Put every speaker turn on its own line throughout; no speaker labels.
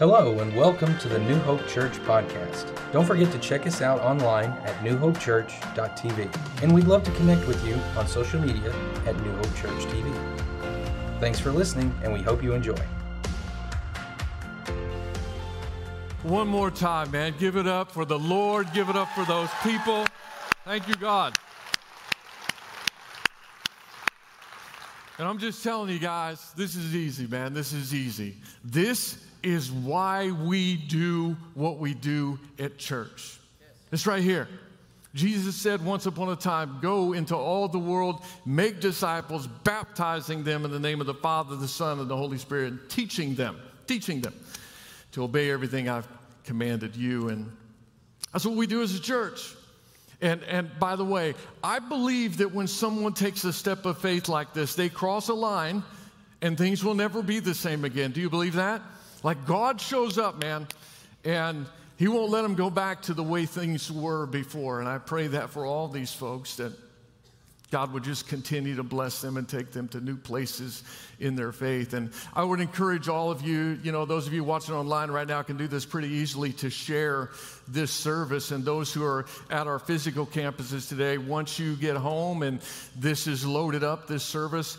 Hello, and welcome to the New Hope Church podcast. Don't forget to check us out online at newhopechurch.tv. And we'd love to connect with you on social media at New Hope Church TV. Thanks for listening, and we hope you enjoy.
One more time, man. Give it up for the Lord. Give it up for those people. Thank you, God. And I'm just telling you guys, this is easy, man. This is easy. This is why we do what we do at church. It's right here. Jesus said once upon a time, Go into all the world, make disciples, baptizing them in the name of the Father, the Son, and the Holy Spirit, and teaching them, teaching them to obey everything I've commanded you. And that's what we do as a church. And, and by the way, I believe that when someone takes a step of faith like this, they cross a line and things will never be the same again. Do you believe that? Like God shows up, man, and He won't let them go back to the way things were before. And I pray that for all these folks that God would just continue to bless them and take them to new places in their faith. And I would encourage all of you, you know, those of you watching online right now can do this pretty easily to share this service. And those who are at our physical campuses today, once you get home and this is loaded up, this service,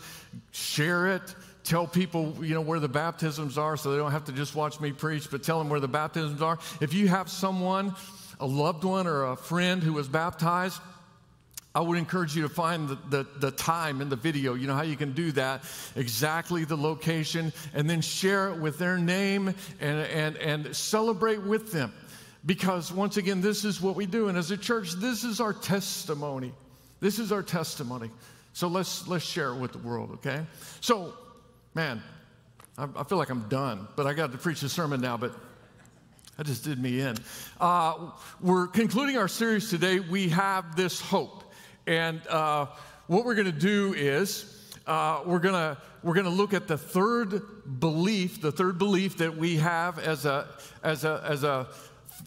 share it tell people you know where the baptisms are so they don't have to just watch me preach but tell them where the baptisms are if you have someone a loved one or a friend who was baptized I would encourage you to find the, the, the, time in the video. You know how you can do that, exactly the location, and then share it with their name and, and, and celebrate with them. Because once again, this is what we do. And as a church, this is our testimony. This is our testimony. So let's, let's share it with the world, okay? So, man, I, I feel like I'm done, but I got to preach a sermon now, but that just did me in. Uh, we're concluding our series today. We have this hope. And uh, what we're going to do is uh, we're going to we're going to look at the third belief, the third belief that we have as a as a as a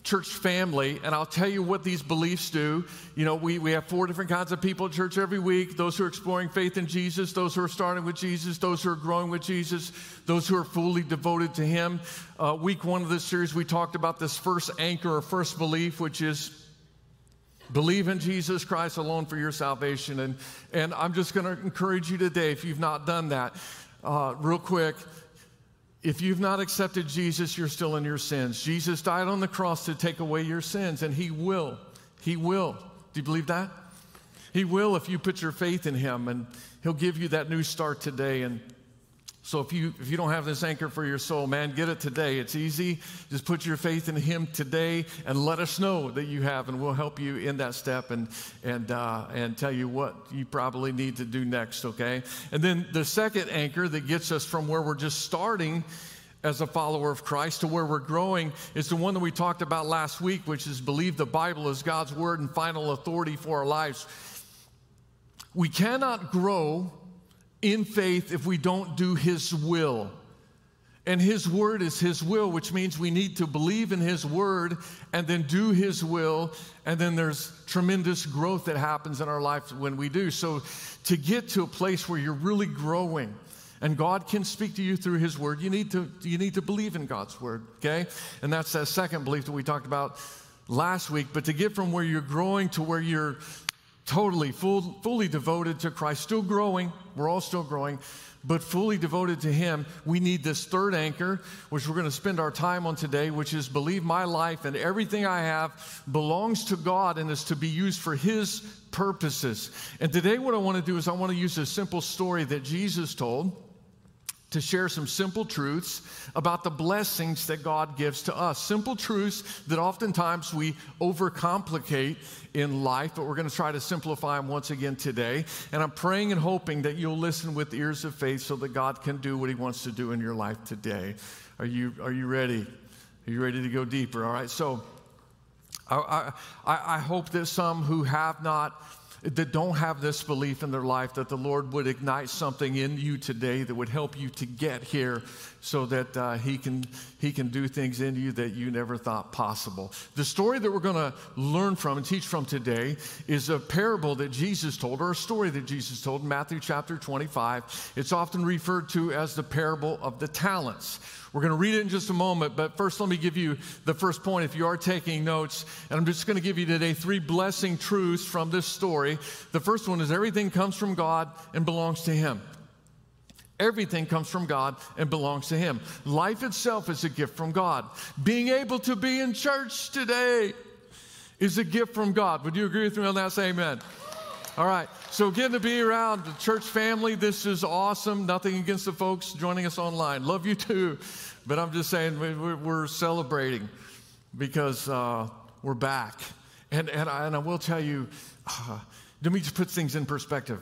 church family, and I'll tell you what these beliefs do. You know, we, we have four different kinds of people at church every week those who are exploring faith in Jesus, those who are starting with Jesus, those who are growing with Jesus, those who are fully devoted to Him. Uh, week one of this series, we talked about this first anchor or first belief, which is Believe in Jesus Christ alone for your salvation. And, and I'm just going to encourage you today, if you've not done that, uh, real quick, if you've not accepted Jesus, you're still in your sins. Jesus died on the cross to take away your sins, and He will. He will. Do you believe that? He will if you put your faith in Him, and He'll give you that new start today. And so if you if you don't have this anchor for your soul, man, get it today. It's easy. Just put your faith in Him today, and let us know that you have, and we'll help you in that step and and uh, and tell you what you probably need to do next. Okay. And then the second anchor that gets us from where we're just starting as a follower of Christ to where we're growing is the one that we talked about last week, which is believe the Bible is God's word and final authority for our lives. We cannot grow in faith if we don't do His will. And His word is His will, which means we need to believe in His word and then do His will. And then there's tremendous growth that happens in our life when we do. So, to get to a place where you're really growing, and God can speak to you through His Word. You need to you need to believe in God's Word, okay? And that's that second belief that we talked about last week. But to get from where you're growing to where you're totally, full, fully devoted to Christ, still growing. We're all still growing, but fully devoted to Him. We need this third anchor, which we're going to spend our time on today, which is believe my life and everything I have belongs to God and is to be used for His purposes. And today, what I want to do is I want to use a simple story that Jesus told to share some simple truths about the blessings that God gives to us. Simple truths that oftentimes we overcomplicate in life, but we're going to try to simplify them once again today. And I'm praying and hoping that you'll listen with ears of faith so that God can do what He wants to do in your life today. Are you, are you ready? Are you ready to go deeper? All right, so I, I, I hope that some who have not that don't have this belief in their life that the Lord would ignite something in you today that would help you to get here so that uh, he, can, he can do things in you that you never thought possible. The story that we're going to learn from and teach from today is a parable that Jesus told, or a story that Jesus told in Matthew chapter 25. It's often referred to as the parable of the talents. We're going to read it in just a moment, but first let me give you the first point if you are taking notes. And I'm just going to give you today three blessing truths from this story. The first one is everything comes from God and belongs to Him. Everything comes from God and belongs to Him. Life itself is a gift from God. Being able to be in church today is a gift from God. Would you agree with me on that? Say amen. All right. So, getting to be around the church family, this is awesome. Nothing against the folks joining us online. Love you too. But I'm just saying we're celebrating because uh, we're back. And, and, I, and I will tell you, uh, let me just put things in perspective.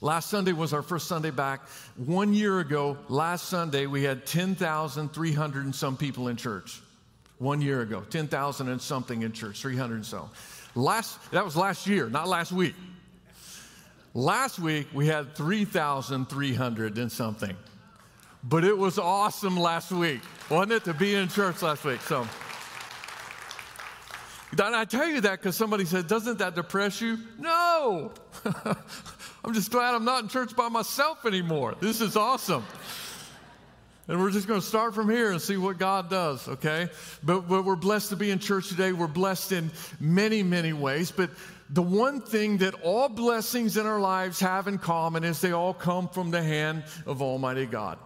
Last Sunday was our first Sunday back. One year ago, last Sunday, we had 10,300 and some people in church. One year ago, 10,000 and something in church, 300 and so. Last, that was last year, not last week. Last week we had 3,300 and something. But it was awesome last week, wasn't it, to be in church last week? So, and I tell you that because somebody said, Doesn't that depress you? No. I'm just glad I'm not in church by myself anymore. This is awesome. And we're just going to start from here and see what God does, okay? But, but we're blessed to be in church today. We're blessed in many, many ways. But the one thing that all blessings in our lives have in common is they all come from the hand of Almighty God.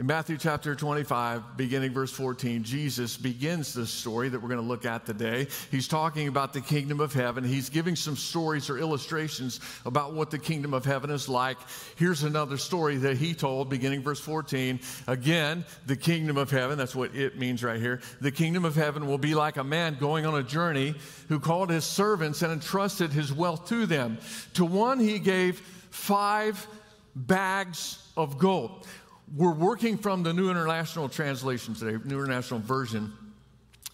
In Matthew chapter 25, beginning verse 14, Jesus begins this story that we're going to look at today. He's talking about the kingdom of heaven. He's giving some stories or illustrations about what the kingdom of heaven is like. Here's another story that he told, beginning verse 14. Again, the kingdom of heaven, that's what it means right here. The kingdom of heaven will be like a man going on a journey who called his servants and entrusted his wealth to them. To one he gave five bags of gold we're working from the New International Translation today, New International Version.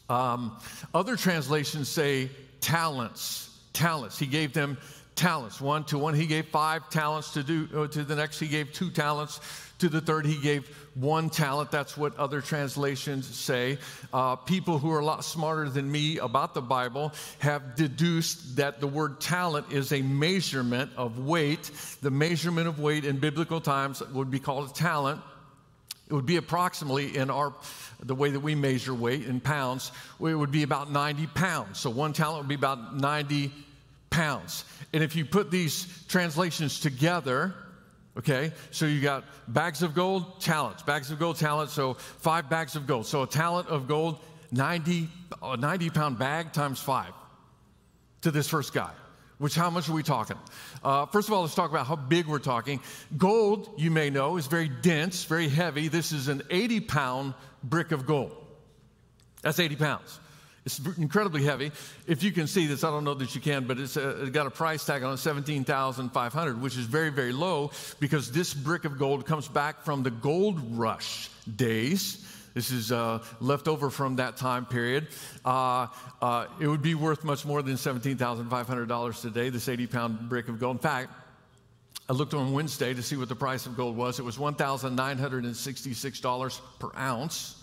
Um, other translations say talents, talents. He gave them talents. One to one, he gave five talents to do. Uh, to the next, he gave two talents. To the third, he gave one talent. That's what other translations say. Uh, people who are a lot smarter than me about the Bible have deduced that the word talent is a measurement of weight. The measurement of weight in biblical times would be called a talent. It would be approximately in our the way that we measure weight in pounds, it would be about 90 pounds. So one talent would be about 90 pounds. And if you put these translations together, Okay, so you got bags of gold, talents, bags of gold, talents. So five bags of gold. So a talent of gold, 90, a 90 pound bag times five to this first guy. Which, how much are we talking? Uh, first of all, let's talk about how big we're talking. Gold, you may know, is very dense, very heavy. This is an 80 pound brick of gold. That's 80 pounds. It's incredibly heavy. If you can see this, I don't know that you can, but it's, a, it's got a price tag on it, 17,500, which is very, very low because this brick of gold comes back from the gold rush days. This is uh, left over from that time period. Uh, uh, it would be worth much more than $17,500 today, this 80 pound brick of gold. In fact, I looked on Wednesday to see what the price of gold was. It was $1,966 per ounce.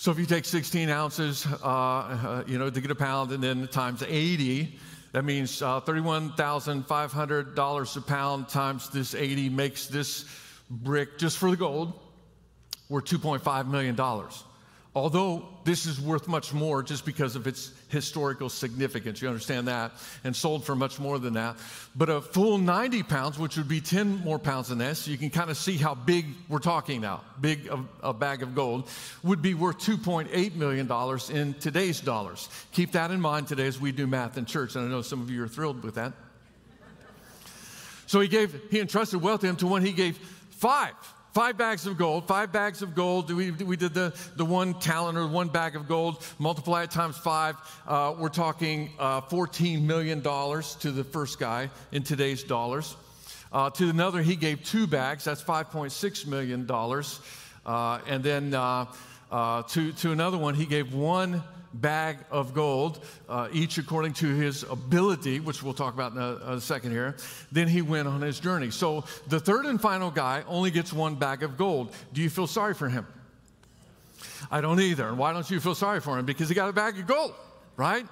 So if you take 16 ounces, uh, uh, you know, to get a pound, and then times 80, that means uh, $31,500 a pound times this 80 makes this brick just for the gold worth $2.5 million although this is worth much more just because of its historical significance. You understand that? And sold for much more than that. But a full 90 pounds, which would be 10 more pounds than this, you can kind of see how big we're talking now. Big a, a bag of gold would be worth $2.8 million in today's dollars. Keep that in mind today as we do math in church. And I know some of you are thrilled with that. So he gave, he entrusted wealth to him to one he gave five Five bags of gold, five bags of gold. We, we did the, the one talent or one bag of gold, multiply it times five. Uh, we're talking uh, $14 million to the first guy in today's dollars. Uh, to another, he gave two bags, that's $5.6 million. Uh, and then uh, uh, to, to another one, he gave one bag of gold, uh, each according to his ability, which we'll talk about in a, a, second here. Then he went on his journey. So the third and final guy only gets one bag of gold. Do you feel sorry for him? I don't either. And why don't you feel sorry for him? Because he got a bag of gold, right?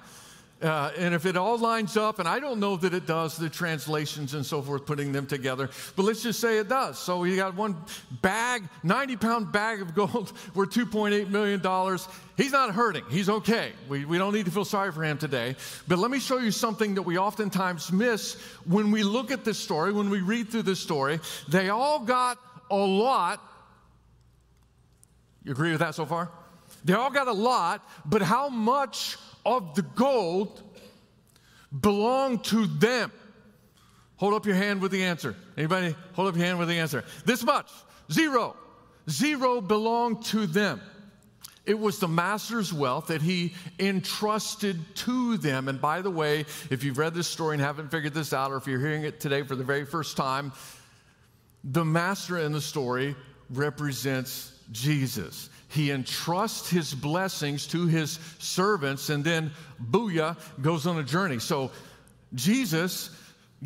Uh, and if it all lines up, and I don't know that it does, the translations and so forth, putting them together, but let's just say it does. So you got one bag, 90 pound bag of gold worth $2.8 million. He's not hurting. He's okay. We, we don't need to feel sorry for him today. But let me show you something that we oftentimes miss when we look at this story, when we read through this story. They all got a lot. You agree with that so far? They all got a lot, but how much of the gold belonged to them. Hold up your hand with the answer. Anybody hold up your hand with the answer? This much. Zero. Zero belonged to them. It was the master's wealth that he entrusted to them. And by the way, if you've read this story and haven't figured this out, or if you're hearing it today for the very first time, the master in the story represents Jesus he entrusts his blessings to his servants, and then booyah goes on a journey. So Jesus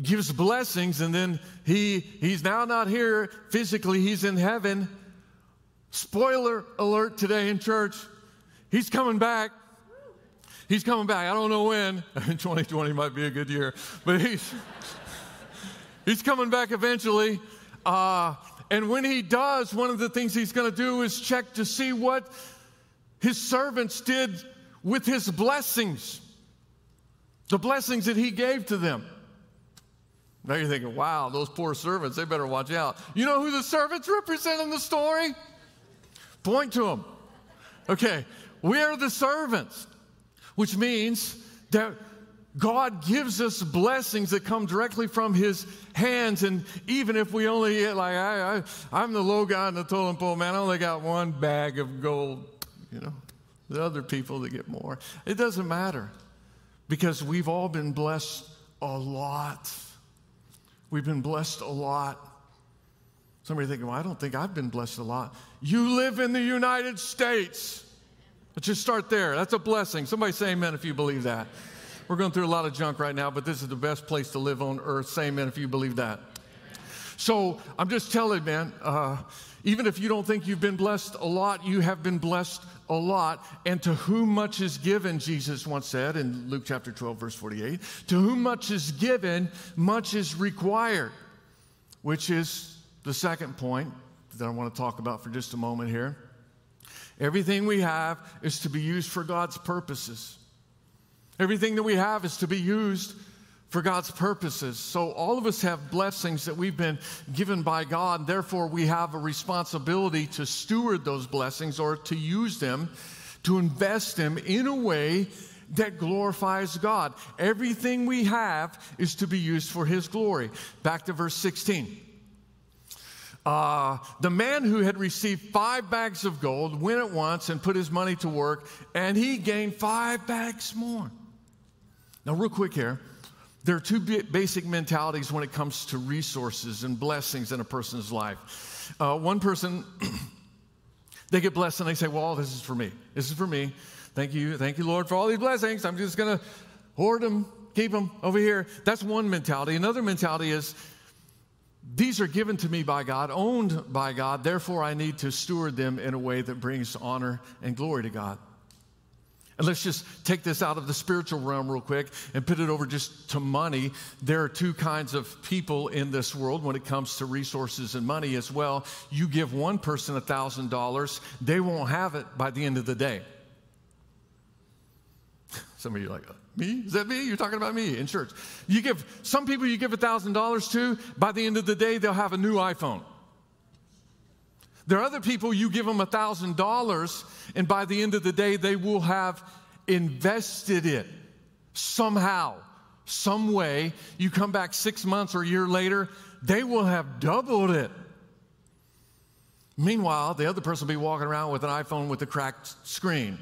gives blessings, and then he he's now not here physically, he's in heaven. Spoiler alert today in church, he's coming back. He's coming back. I don't know when. 2020 might be a good year, but he's he's coming back eventually. Uh, and when he does, one of the things he's going to do is check to see what his servants did with his blessings, the blessings that he gave to them. Now you're thinking, wow, those poor servants, they better watch out. You know who the servants represent in the story? Point to them. Okay, we are the servants, which means that God gives us blessings that come directly from His hands. And even if we only get, like, I, I, I'm the low guy in the totem pole, man, I only got one bag of gold, you know, the other people that get more. It doesn't matter because we've all been blessed a lot. We've been blessed a lot. Somebody thinking, well, I don't think I've been blessed a lot. You live in the United States. Let's just start there. That's a blessing. Somebody say amen if you believe that. We're going through a lot of junk right now, but this is the best place to live on earth. Say amen if you believe that. So I'm just telling, man, uh, even if you don't think you've been blessed a lot, you have been blessed a lot. And to whom much is given, Jesus once said in Luke chapter 12, verse 48, to whom much is given, much is required, which is the second point that I want to talk about for just a moment here. Everything we have is to be used for God's purposes. Everything that we have is to be used for God's purposes. So, all of us have blessings that we've been given by God. Therefore, we have a responsibility to steward those blessings or to use them, to invest them in a way that glorifies God. Everything we have is to be used for His glory. Back to verse 16. Uh, the man who had received five bags of gold went at once and put his money to work, and he gained five bags more. Now, real quick here, there are two basic mentalities when it comes to resources and blessings in a person's life. Uh, one person, they get blessed and they say, Well, this is for me. This is for me. Thank you. Thank you, Lord, for all these blessings. I'm just going to hoard them, keep them over here. That's one mentality. Another mentality is, these are given to me by God, owned by God, therefore I need to steward them in a way that brings honor and glory to God. And let's just take this out of the spiritual realm real quick and put it over just to money. There are two kinds of people in this world when it comes to resources and money as well. You give one person $1,000, they won't have it by the end of the day. Some of you are like, me? Is that me? You're talking about me in church. You give some people you give $1,000 to, by the end of the day, they'll have a new iPhone. There are other people you give them $1,000, and by the end of the day, they will have invested it somehow, some way. You come back six months or a year later, they will have doubled it. Meanwhile, the other person will be walking around with an iPhone with a cracked screen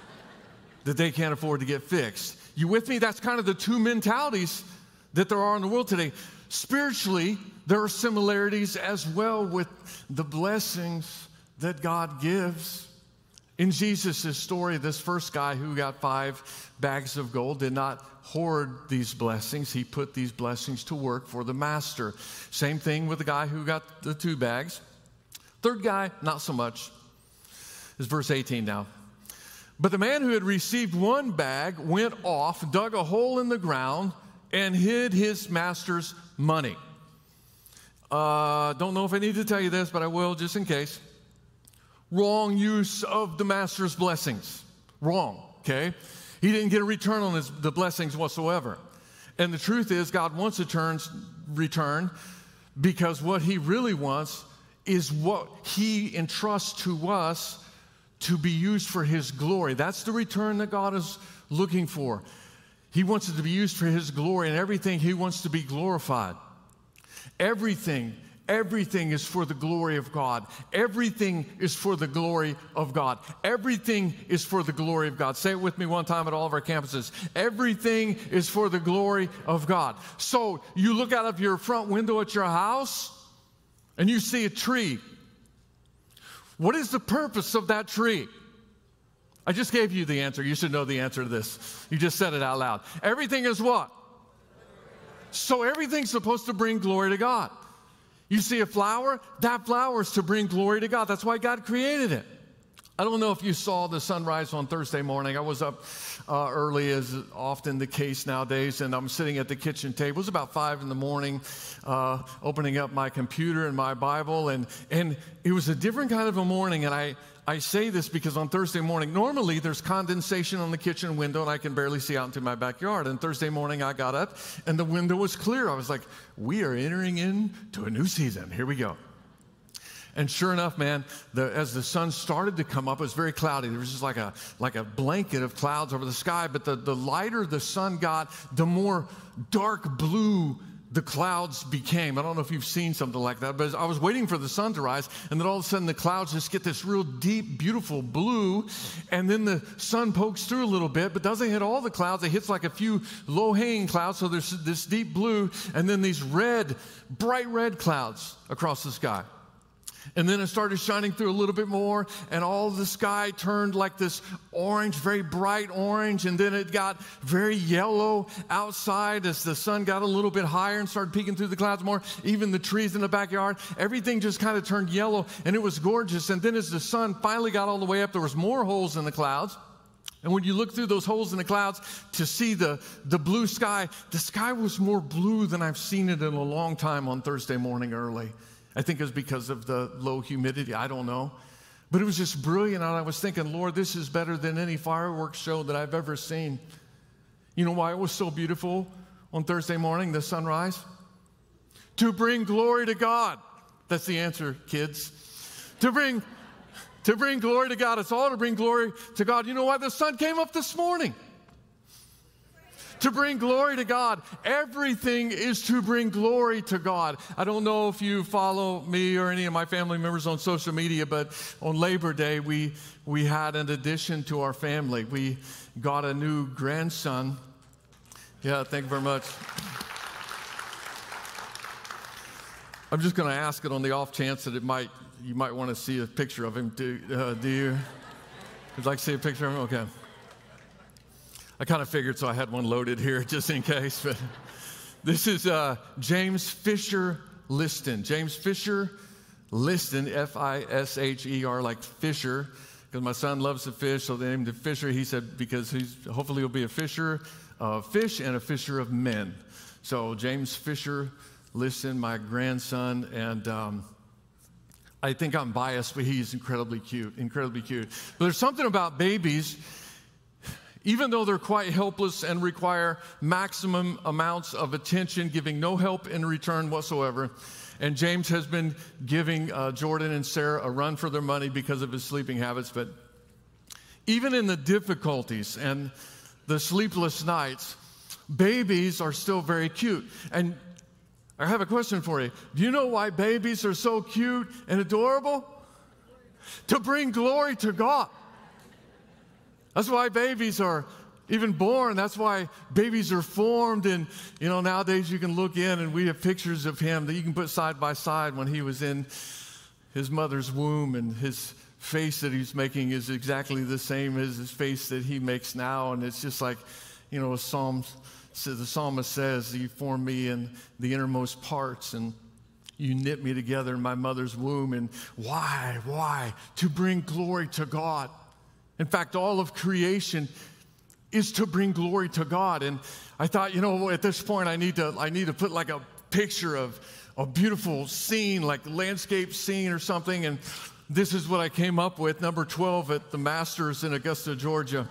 that they can't afford to get fixed. You with me? That's kind of the two mentalities that there are in the world today. Spiritually, there are similarities as well with the blessings that God gives. In Jesus' story, this first guy who got five bags of gold did not hoard these blessings. He put these blessings to work for the master. Same thing with the guy who got the two bags. Third guy, not so much. Is verse 18 now. But the man who had received one bag went off, dug a hole in the ground, and hid his master's money. Uh, don't know if I need to tell you this, but I will just in case. Wrong use of the master's blessings. Wrong, okay? He didn't get a return on his, the blessings whatsoever. And the truth is, God wants a turn, return because what he really wants is what he entrusts to us to be used for his glory. That's the return that God is looking for. He wants it to be used for his glory and everything he wants to be glorified. Everything, everything is for the glory of God. Everything is for the glory of God. Everything is for the glory of God. Say it with me one time at all of our campuses. Everything is for the glory of God. So you look out of your front window at your house and you see a tree what is the purpose of that tree? I just gave you the answer. You should know the answer to this. You just said it out loud. Everything is what? So everything's supposed to bring glory to God. You see a flower, that flower is to bring glory to God. That's why God created it. I don't know if you saw the sunrise on Thursday morning. I was up uh, early, as often the case nowadays, and I'm sitting at the kitchen table. It was about five in the morning, uh, opening up my computer and my Bible, and and it was a different kind of a morning. And I I say this because on Thursday morning, normally there's condensation on the kitchen window, and I can barely see out into my backyard. And Thursday morning, I got up, and the window was clear. I was like, "We are entering into a new season. Here we go." And sure enough, man, the, as the sun started to come up, it was very cloudy. There was just like a, like a blanket of clouds over the sky. But the, the lighter the sun got, the more dark blue the clouds became. I don't know if you've seen something like that, but I was waiting for the sun to rise, and then all of a sudden the clouds just get this real deep, beautiful blue, and then the sun pokes through a little bit, but doesn't hit all the clouds. It hits like a few low hanging clouds, so there's this deep blue, and then these red, bright red clouds across the sky. And then it started shining through a little bit more, and all the sky turned like this orange, very bright orange. And then it got very yellow outside as the sun got a little bit higher and started peeking through the clouds more. Even the trees in the backyard, everything just kind of turned yellow, and it was gorgeous. And then as the sun finally got all the way up, there was more holes in the clouds. And when you look through those holes in the clouds to see the, the blue sky, the sky was more blue than I've seen it in a long time on Thursday morning early. I think it was because of the low humidity. I don't know. But it was just brilliant. And I was thinking, Lord, this is better than any fireworks show that I've ever seen. You know why it was so beautiful on Thursday morning, the sunrise? To bring glory to God. That's the answer, kids. To bring, to bring glory to God. It's all to bring glory to God. You know why the sun came up this morning? To bring glory to God. Everything is to bring glory to God. I don't know if you follow me or any of my family members on social media, but on Labor Day, we, we had an addition to our family. We got a new grandson. Yeah, thank you very much. I'm just going to ask it on the off chance that it might you might want to see a picture of him. Do, uh, do you? Would you like to see a picture of him? Okay. I kind of figured, so I had one loaded here just in case. But this is uh, James Fisher Liston. James Fisher Liston, F I S H E R, like Fisher, because my son loves to fish, so they named him Fisher. He said because he's hopefully he'll be a fisher of fish and a fisher of men. So James Fisher Liston, my grandson, and. Um, I think I'm biased, but he's incredibly cute, incredibly cute. But there's something about babies even though they're quite helpless and require maximum amounts of attention, giving no help in return whatsoever. And James has been giving uh, Jordan and Sarah a run for their money because of his sleeping habits. But even in the difficulties and the sleepless nights, babies are still very cute. And I have a question for you. Do you know why babies are so cute and adorable? To bring glory to God. That's why babies are even born. That's why babies are formed. And, you know, nowadays you can look in and we have pictures of him that you can put side by side when he was in his mother's womb and his face that he's making is exactly the same as his face that he makes now. And it's just like, you know, Psalm, the psalmist says, You formed me in the innermost parts and you knit me together in my mother's womb. And why? Why? To bring glory to God. In fact, all of creation is to bring glory to God. And I thought, you know, at this point, I need to, I need to put like a picture of a beautiful scene, like landscape scene or something. And this is what I came up with, number 12 at the Masters in Augusta, Georgia.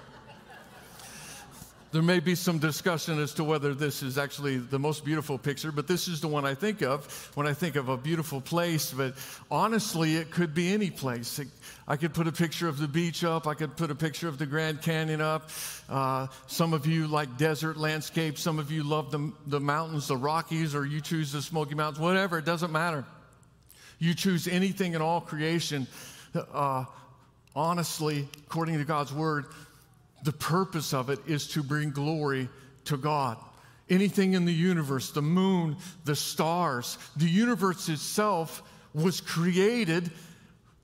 There may be some discussion as to whether this is actually the most beautiful picture, but this is the one I think of when I think of a beautiful place. But honestly, it could be any place. It, I could put a picture of the beach up. I could put a picture of the Grand Canyon up. Uh, some of you like desert landscapes. Some of you love the, the mountains, the Rockies, or you choose the Smoky Mountains, whatever. It doesn't matter. You choose anything in all creation. Uh, honestly, according to God's word, the purpose of it is to bring glory to God. Anything in the universe, the moon, the stars, the universe itself was created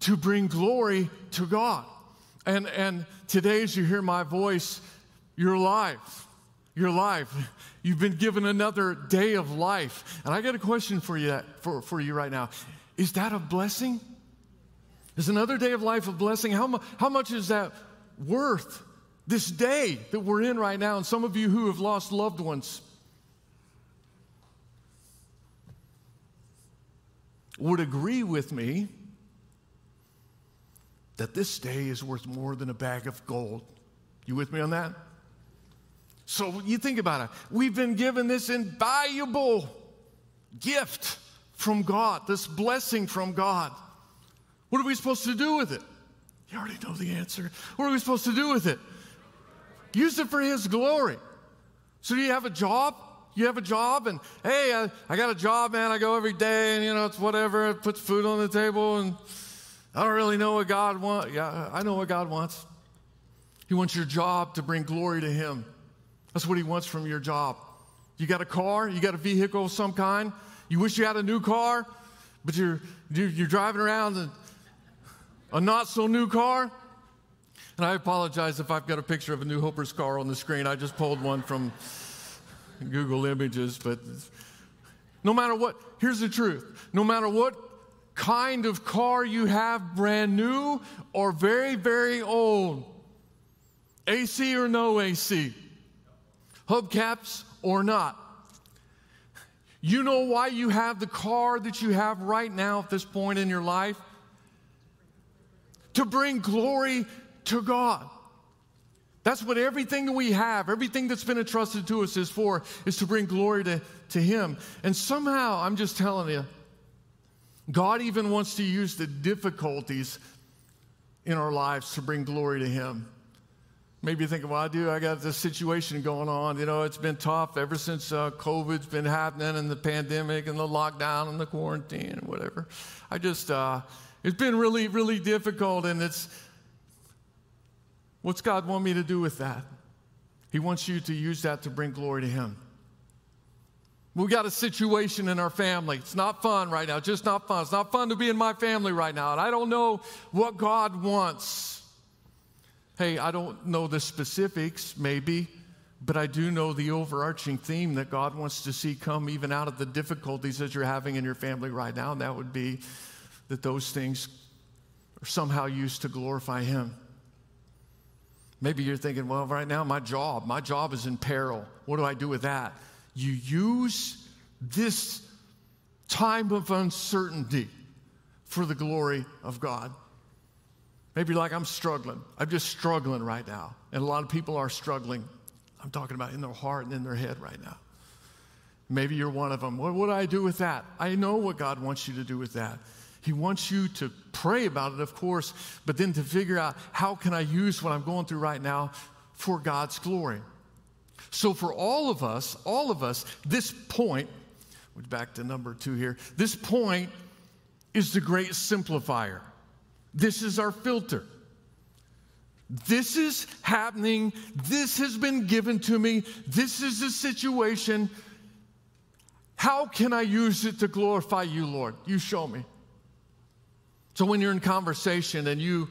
to bring glory to God. And, and today, as you hear my voice, you're alive. You're alive. You've been given another day of life. And I got a question for you, for, for you right now. Is that a blessing? Is another day of life a blessing? How, mu- how much is that worth? This day that we're in right now, and some of you who have lost loved ones would agree with me that this day is worth more than a bag of gold. You with me on that? So you think about it. We've been given this invaluable gift from God, this blessing from God. What are we supposed to do with it? You already know the answer. What are we supposed to do with it? Use it for His glory. So, do you have a job? You have a job, and hey, I, I got a job, man. I go every day, and you know, it's whatever. It puts food on the table, and I don't really know what God wants. Yeah, I know what God wants. He wants your job to bring glory to Him. That's what He wants from your job. You got a car, you got a vehicle of some kind. You wish you had a new car, but you're, you're driving around a not so new car. And I apologize if I've got a picture of a New Hoper's car on the screen. I just pulled one from Google Images. But no matter what, here's the truth no matter what kind of car you have, brand new or very, very old, AC or no AC, hubcaps or not, you know why you have the car that you have right now at this point in your life? To bring glory to God. That's what everything we have, everything that's been entrusted to us is for, is to bring glory to, to Him. And somehow, I'm just telling you, God even wants to use the difficulties in our lives to bring glory to Him. Maybe you're thinking, well, I do, I got this situation going on. You know, it's been tough ever since uh, COVID's been happening and the pandemic and the lockdown and the quarantine and whatever. I just, uh, it's been really, really difficult and it's, What's God want me to do with that? He wants you to use that to bring glory to Him. We got a situation in our family. It's not fun right now, just not fun. It's not fun to be in my family right now, and I don't know what God wants. Hey, I don't know the specifics, maybe, but I do know the overarching theme that God wants to see come even out of the difficulties that you're having in your family right now, and that would be that those things are somehow used to glorify Him. Maybe you're thinking, well, right now, my job, my job is in peril. What do I do with that? You use this time of uncertainty for the glory of God. Maybe like, I'm struggling. I'm just struggling right now. And a lot of people are struggling. I'm talking about in their heart and in their head right now. Maybe you're one of them. What, what do I do with that? I know what God wants you to do with that. He wants you to pray about it, of course, but then to figure out how can I use what I'm going through right now for God's glory. So for all of us, all of us, this point, back to number two here, this point is the great simplifier. This is our filter. This is happening. This has been given to me. This is the situation. How can I use it to glorify you, Lord? You show me. So when you're in conversation and you,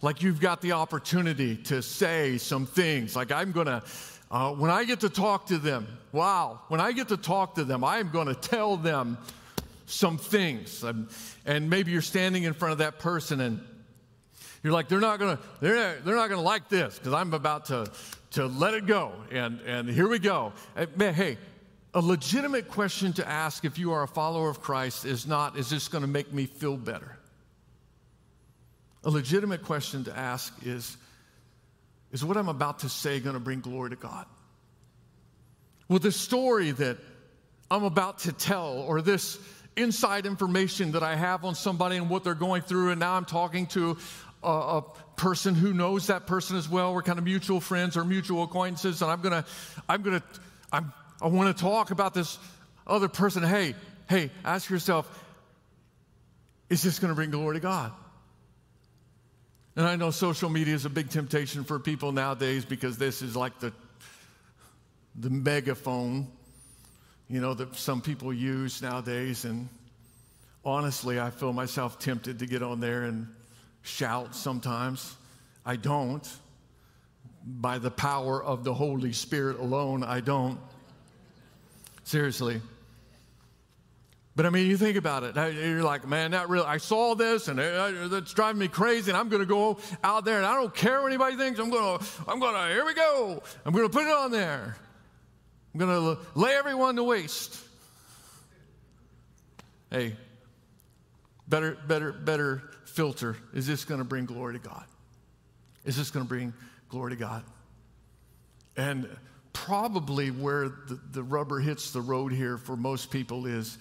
like, you've got the opportunity to say some things, like, I'm gonna, uh, when I get to talk to them, wow, when I get to talk to them, I'm gonna tell them some things. and maybe you're standing in front of that person and You're like, they're not gonna, they're, they're not gonna like this because I'm about to, to let it go. And, and here we go. Man, Hey, a legitimate question to ask if you are a follower of Christ is not, is this gonna make me feel better? A legitimate question to ask is, is what I'm about to say gonna bring glory to God? Will the story that I'm about to tell or this inside information that I have on somebody and what they're going through, and now I'm talking to a, a person who knows that person as well. We're kind of mutual friends or mutual acquaintances, and I'm gonna, I'm gonna, I'm, I want to talk about this other person. Hey, hey, ask yourself, is this going to bring glory to God? And I know social media is a big temptation for people nowadays because this is like the the megaphone, you know, that some people use nowadays. And honestly, I feel myself tempted to get on there and shout sometimes. I don't. By the power of the Holy Spirit alone, I don't. Seriously. But I mean, you think about it. You're like, man, that really, I saw this and uh, uh, that's driving me crazy. And I'm going to go out there and I don't care what anybody thinks. I'm going to, I'm going to, here we go. I'm going to put it on there. I'm going to lay everyone to waste. Hey, better, better, better filter. Is this going to bring glory to God? Is this going to bring glory to God? And probably where the, the rubber hits the road here for most people is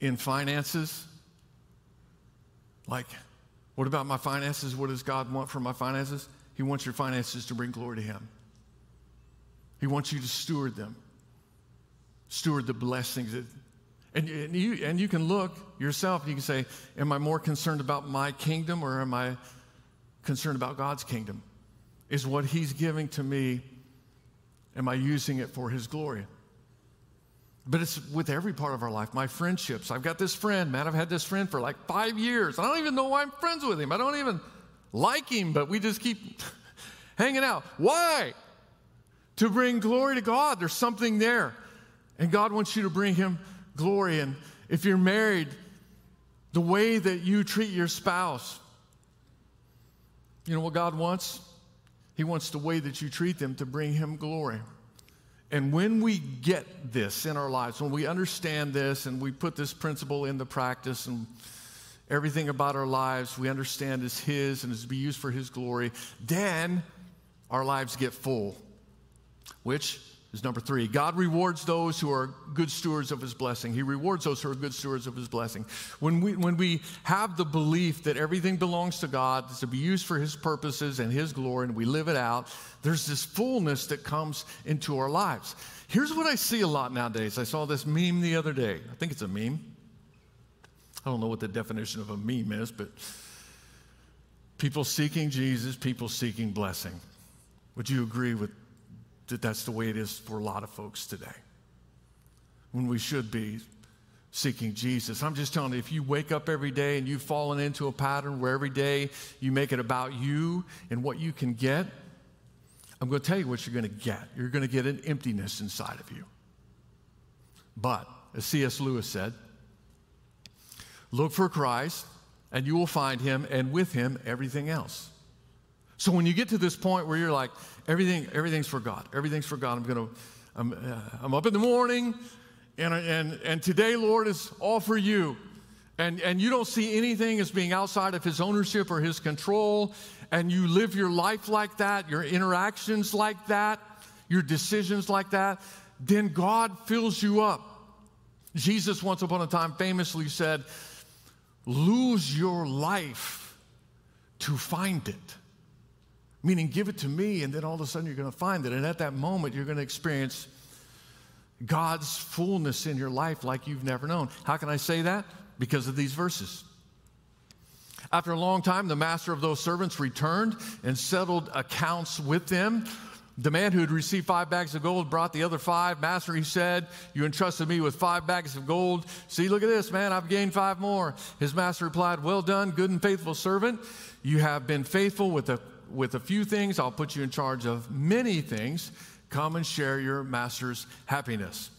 in finances. Like, what about my finances? What does God want for my finances? He wants your finances to bring glory to Him. He wants you to steward them, steward the blessings. That, and, and, you, and you can look yourself and you can say, Am I more concerned about my kingdom or am I concerned about God's kingdom? Is what He's giving to me, am I using it for His glory? But it's with every part of our life. My friendships. I've got this friend, man. I've had this friend for like five years. I don't even know why I'm friends with him. I don't even like him, but we just keep hanging out. Why? To bring glory to God. There's something there. And God wants you to bring him glory. And if you're married, the way that you treat your spouse, you know what God wants? He wants the way that you treat them to bring him glory. And when we get this in our lives, when we understand this and we put this principle into practice and everything about our lives we understand is His and is to be used for His glory, then our lives get full, which is number three. God rewards those who are good stewards of his blessing. He rewards those who are good stewards of his blessing. When we, when we have the belief that everything belongs to God, it's to be used for his purposes and his glory, and we live it out, there's this fullness that comes into our lives. Here's what I see a lot nowadays. I saw this meme the other day. I think it's a meme. I don't know what the definition of a meme is, but people seeking Jesus, people seeking blessing. Would you agree with that that's the way it is for a lot of folks today. When we should be seeking Jesus. I'm just telling you, if you wake up every day and you've fallen into a pattern where every day you make it about you and what you can get, I'm going to tell you what you're going to get. You're going to get an emptiness inside of you. But, as C.S. Lewis said, look for Christ and you will find him, and with him, everything else. So when you get to this point where you're like, everything, everything's for God, everything's for God, I'm gonna, I'm, uh, I'm up in the morning, and, and, and today, Lord, is all for you. And, and you don't see anything as being outside of his ownership or his control, and you live your life like that, your interactions like that, your decisions like that, then God fills you up. Jesus, once upon a time, famously said, Lose your life to find it. Meaning, give it to me, and then all of a sudden you're going to find it. And at that moment, you're going to experience God's fullness in your life like you've never known. How can I say that? Because of these verses. After a long time, the master of those servants returned and settled accounts with them. The man who had received five bags of gold brought the other five. Master, he said, You entrusted me with five bags of gold. See, look at this, man, I've gained five more. His master replied, Well done, good and faithful servant. You have been faithful with a with a few things, I'll put you in charge of many things. Come and share your master's happiness.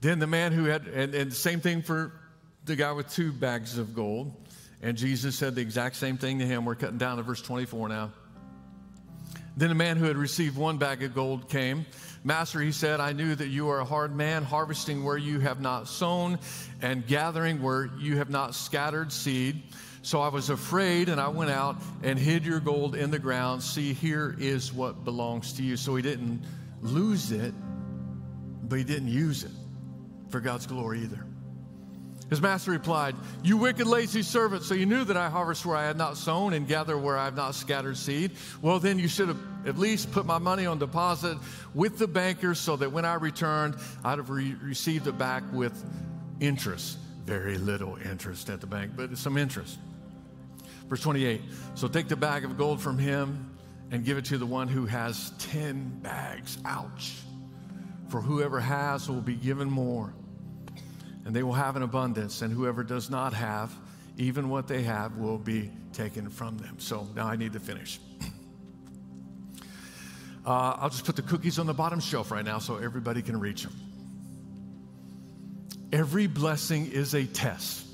Then the man who had, and, and same thing for the guy with two bags of gold. And Jesus said the exact same thing to him. We're cutting down to verse 24 now. Then a man who had received one bag of gold came. Master, he said, I knew that you are a hard man, harvesting where you have not sown and gathering where you have not scattered seed. So I was afraid and I went out and hid your gold in the ground. See, here is what belongs to you. So he didn't lose it, but he didn't use it for God's glory either. His master replied, You wicked, lazy servant, so you knew that I harvest where I had not sown and gather where I have not scattered seed. Well, then you should have at least put my money on deposit with the bankers so that when I returned, I'd have re- received it back with interest. Very little interest at the bank, but some interest. Verse 28 So take the bag of gold from him and give it to the one who has 10 bags. Ouch. For whoever has will be given more and they will have an abundance, and whoever does not have, even what they have, will be taken from them. So now I need to finish. Uh, I'll just put the cookies on the bottom shelf right now so everybody can reach them. Every blessing is a test.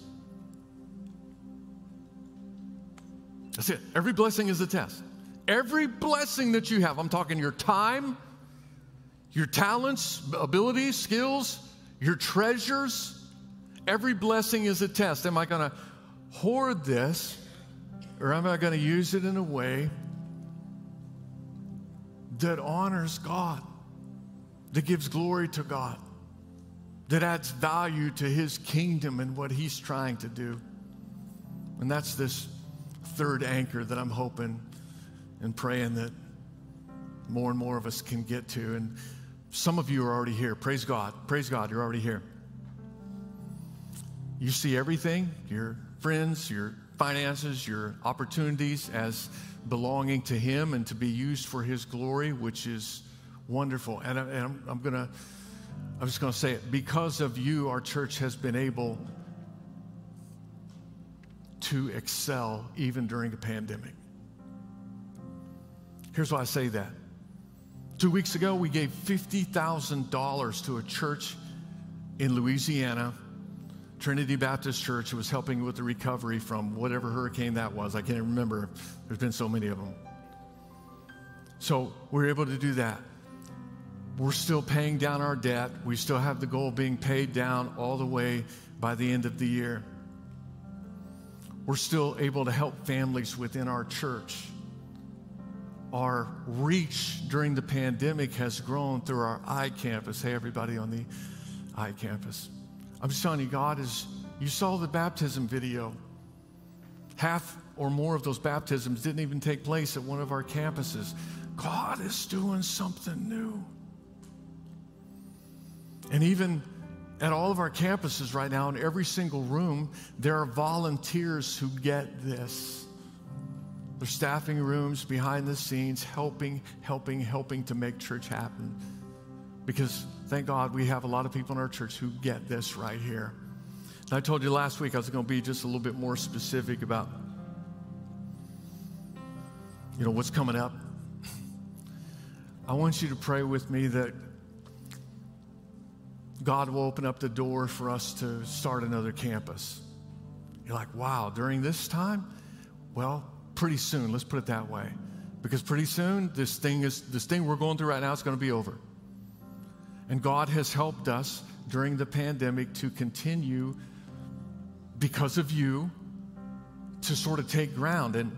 That's it. Every blessing is a test. Every blessing that you have, I'm talking your time, your talents, abilities, skills, your treasures, Every blessing is a test. Am I going to hoard this or am I going to use it in a way that honors God, that gives glory to God, that adds value to His kingdom and what He's trying to do? And that's this third anchor that I'm hoping and praying that more and more of us can get to. And some of you are already here. Praise God. Praise God, you're already here. You see everything your friends, your finances, your opportunities as belonging to Him and to be used for His glory, which is wonderful. And, I, am going to, I'm just going to say it. Because of you, our church has been able to excel even during a pandemic. Here's why I say that. Two weeks ago, we gave $50,000 to a church in Louisiana Trinity Baptist Church who was helping with the recovery from whatever hurricane that was. I can't remember. There's been so many of them. So we are able to do that. We're still paying down our debt. We still have the goal of being paid down all the way by the end of the year. We're still able to help families within our church. Our reach during the pandemic has grown through our iCampus. Hey, everybody on the iCampus. I'm just telling you, God is, you saw the baptism video. Half or more of those baptisms didn't even take place at one of our campuses. God is doing something new. And even at all of our campuses right now, in every single room, there are volunteers who get this. They're staffing rooms behind the scenes, helping, helping, helping to make church happen. Because thank God we have a lot of people in our church who get this right here. And I told you last week I was going to be just a little bit more specific about you know what's coming up. I want you to pray with me that God will open up the door for us to start another campus. You're like, wow, during this time? Well, pretty soon, let's put it that way. Because pretty soon, this thing is this thing we're going through right now is going to be over. And God has helped us during the pandemic to continue, because of you, to sort of take ground. And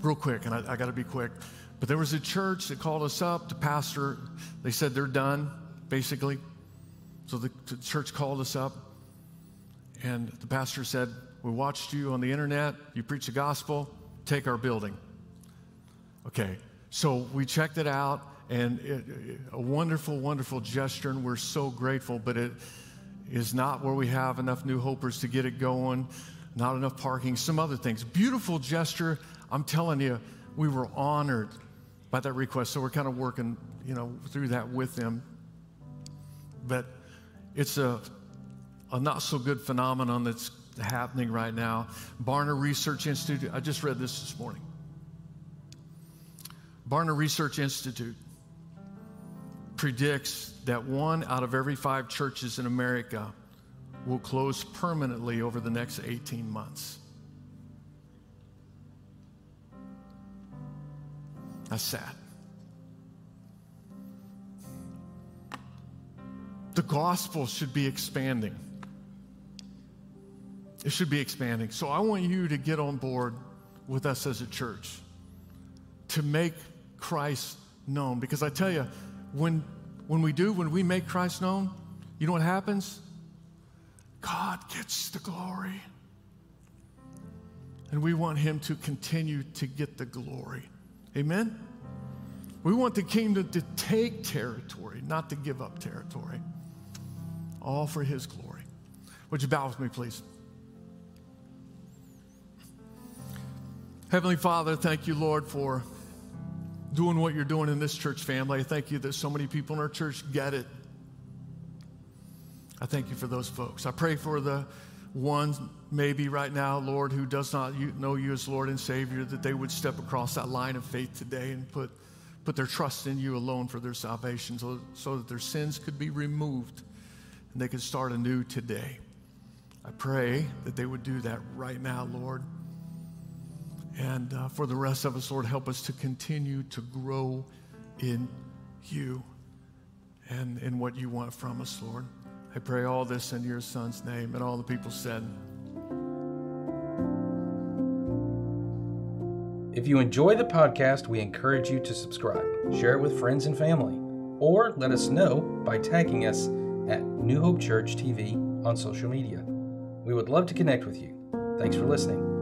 real quick, and I, I got to be quick, but there was a church that called us up. The pastor, they said they're done, basically. So the, the church called us up, and the pastor said, We watched you on the internet, you preach the gospel, take our building. Okay, so we checked it out and it, a wonderful, wonderful gesture, and we're so grateful. But it is not where we have enough new hopers to get it going, not enough parking, some other things. Beautiful gesture. I'm telling you, we were honored by that request. So we're kind of working, you know, through that with them. But it's a, a not so good phenomenon that's happening right now. Barna Research Institute, I just read this this morning. Barna Research Institute predicts that one out of every five churches in America will close permanently over the next 18 months. That's sad. The gospel should be expanding. It should be expanding. So I want you to get on board with us as a church to make Christ known. Because I tell you, when, when we do, when we make Christ known, you know what happens? God gets the glory. And we want Him to continue to get the glory. Amen? We want the kingdom to take territory, not to give up territory. All for His glory. Would you bow with me, please? Heavenly Father, thank you, Lord, for doing what you're doing in this church family. I thank you that so many people in our church get it. I thank you for those folks. I pray for the ones maybe right now, Lord, who does not know you as Lord and Savior, that they would step across that line of faith today and put, put their trust in you alone for their salvation so, so that their sins could be removed and they could start anew today. I pray that they would do that right now, Lord. And uh, for the rest of us, Lord, help us to continue to grow in you and in what you want from us, Lord. I pray all this in your son's name. And all the people said,
If you enjoy the podcast, we encourage you to subscribe, share it with friends and family, or let us know by tagging us New Hope Church TV on social media. We would love to connect with you. Thanks for listening.